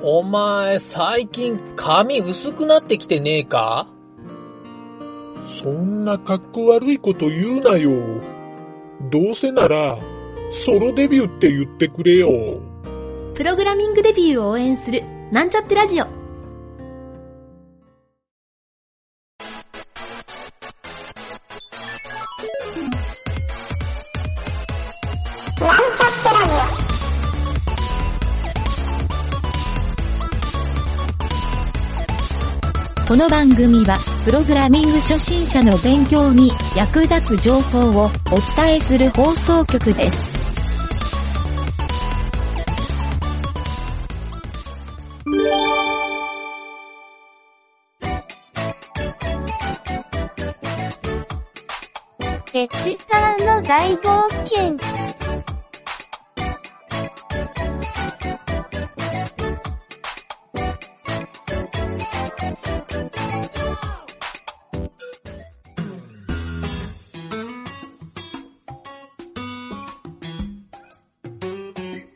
お前、最近髪薄くなってきてねえか？そんな格好悪いこと言うなよ。どうせなら、ソロデビューって言ってくれよ。プログラミングデビューを応援する、なんちゃってラジオ。この番組は、プログラミング初心者の勉強に役立つ情報をお伝えする放送局です。エチパーの大冒険。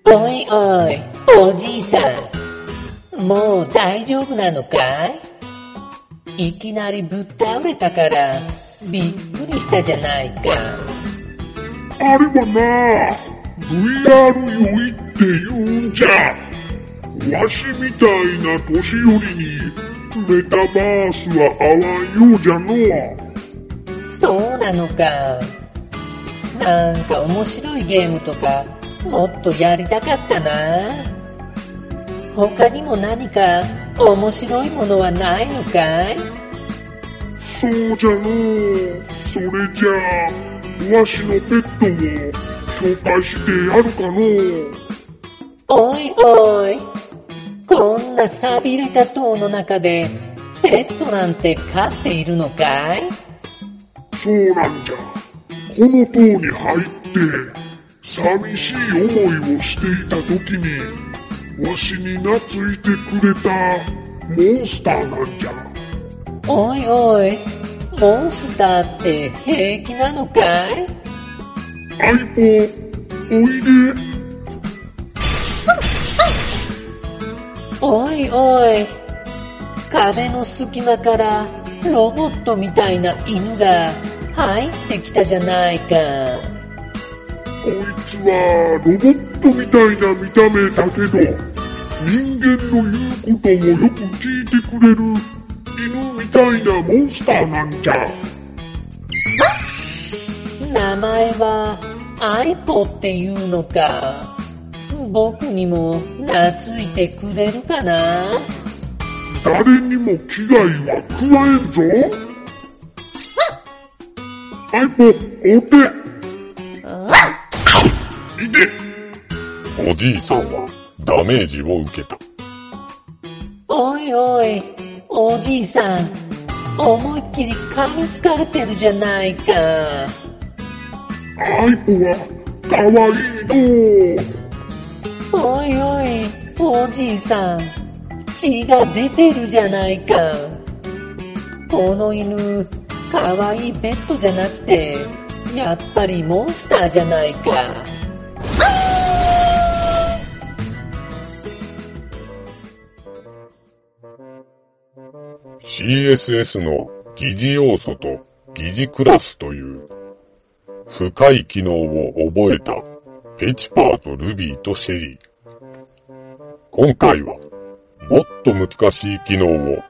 おいおい、おじいさん。もう大丈夫なのかい？いきなりぶっ倒れたから、びっくりしたじゃないか。あれはな、VR 酔いって言うんじゃ。わしみたいな年寄りに、メタバースは合わんようじゃの。そうなのか。なんか面白いゲームとか、もっとやりたかったな。他にも何か面白いものはないのかい？そうじゃのそれじゃあ、わしのペットを紹介してやるかのおいおい。こんな錆びれた塔の中で、ペットなんて飼っているのかい？そうなんじゃ。この塔に入って、寂しい思いをしていた時に、わしに懐いてくれたモンスターなんじゃ。おいおい。モンスターって平気なのかい？アイポ、おいで。おいおい。壁の隙間からロボットみたいな犬が入ってきたじゃないか。こいつはロボットみたいな見た目だけど、人間の言うことをよく聞いてくれる犬みたいなモンスターなんじゃ。名前はアイポっていうのか。僕にも懐いてくれるかな？誰にも危害は加えんぞ。アイポ、お手。おじいさんはダメージを受けた。おいおい、おじいさん。思いっきり噛みつかれてるじゃないか。アイポは、かわいいのおいおい、おじいさん。血が出てるじゃないか。この犬、かわいいペットじゃなくて、やっぱりモンスターじゃないか。CSS の疑似要素と疑似クラスという深い機能を覚えたペチパーとルビーとシェリー。今回はもっと難しい機能を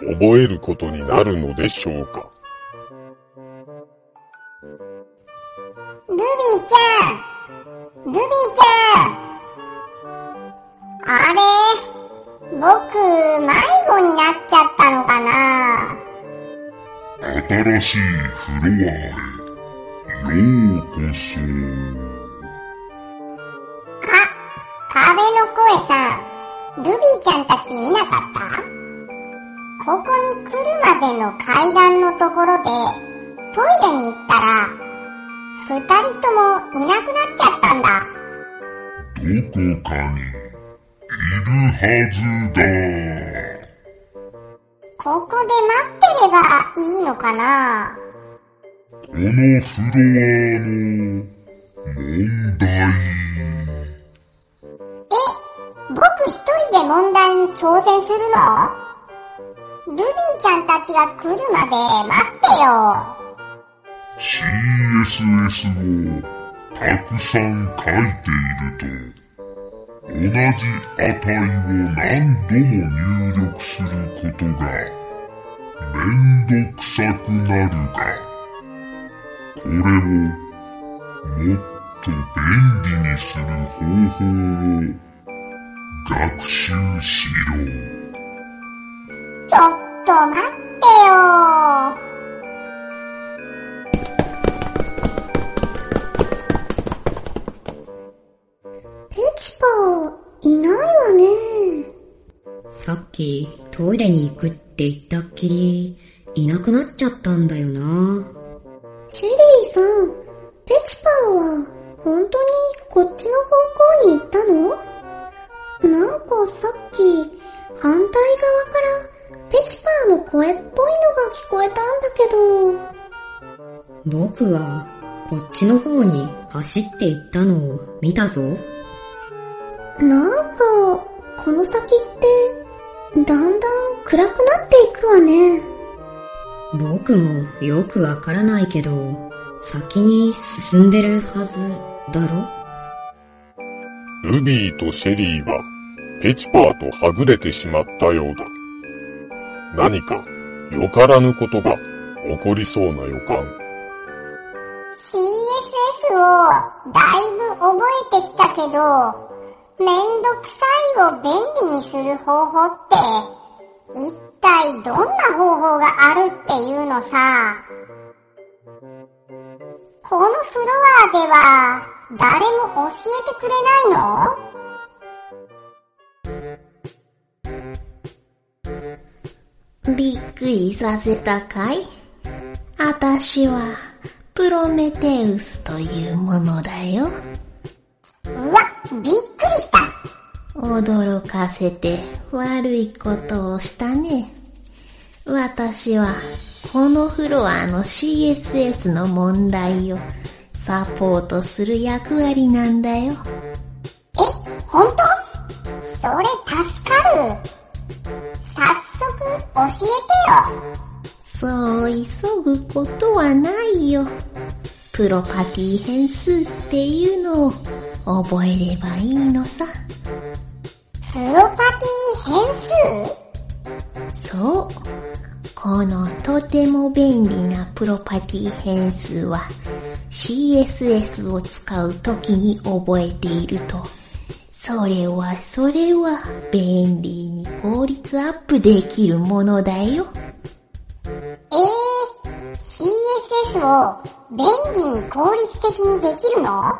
覚えることになるのでしょうか。ルビーちゃん。ルビーちゃん。あれ？僕、迷子になっちゃった。かな新しいフロアへ、ようこそ。あ、壁の声さん、ルビーちゃんたち見なかったここに来るまでの階段のところで、トイレに行ったら、二人ともいなくなっちゃったんだ。どこかに、いるはずだ。ここで待ってればいいのかな？このフロアの問題。え、僕一人で問題に挑戦するの？ルビーちゃんたちが来るまで待ってよ。CSS をたくさん書いていると、同じ値を何度も入力することがめんどくさくなるが、これをもっと便利にする方法を学習しろ。ちょっと待ってさっきトイレに行くって言ったっきり、いなくなっちゃったんだよな。シェリーさん、ペチパーは本当にこっちの方向に行ったの？なんかさっき反対側からペチパーの声っぽいのが聞こえたんだけど、僕はこっちの方に走って行ったのを見たぞ。なんかこの先ってだんだん暗くなっていくわね。僕もよくわからないけど、先に進んでるはずだろ？ルビーとシェリーはペチパーとはぐれてしまったようだ。何かよからぬことが起こりそうな予感。CSS をだいぶ覚えてきたけど、めんどくさいを便利にする方法って、一体どんな方法があるっていうのさ。このフロアでは誰も教えてくれないの？びっくりさせたかい？あたしは、プロメテウスというものだよ。うわ、びっ。驚かせて悪いことをしたね。私は、このフロアの CSS の問題をサポートする役割なんだよ。え、ほんとそれ助かる。早速教えてよ。そう急ぐことはないよ。プロパティ変数っていうのを覚えればいいのさ。変数？そう。このとても便利なプロパティ変数は CSS を使うときに覚えていると、それはそれは便利に効率アップできるものだよ。えー、CSS を便利に効率的にできるの？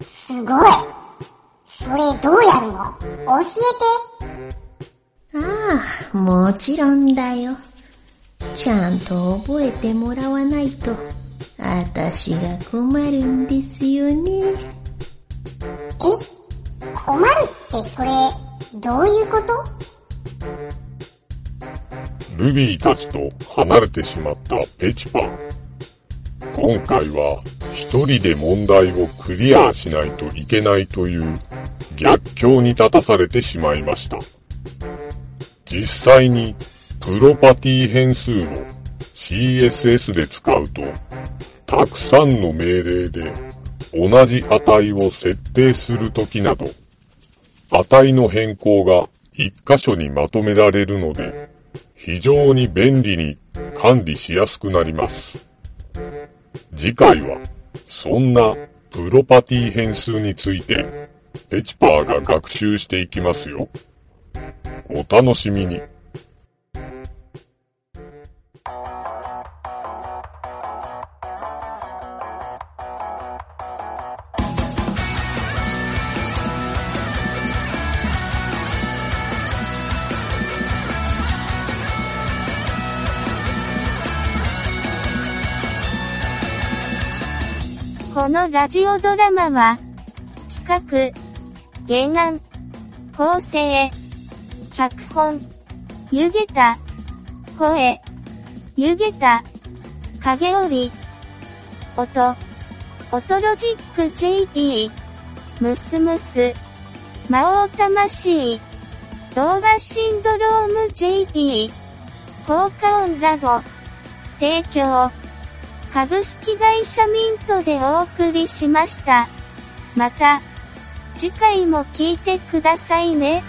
すごい。それどうやるの？教えて。ああ、もちろんだよ。ちゃんと覚えてもらわないと、あたしが困るんですよね。え？困るってそれ、どういうこと？ルビーたちと離れてしまったペチパー。今回は一人で問題をクリアしないといけないという逆境に立たされてしまいました。実際にプロパティ変数を CSS で使うと、たくさんの命令で同じ値を設定するときなど、値の変更が一箇所にまとめられるので、非常に便利に管理しやすくなります。次回は、そんなプロパティ変数について、ペチパーが学習していきますよ。お楽しみに。このラジオドラマは、企画、芸南、構成、脚本、湯げた、声、湯げた、影織、音、音ロジック JP、ムスムス、魔王魂、動画シンドローム JP、効果音ラボ、提供、株式会社ミントでお送りしました。また、次回も聞いてくださいね。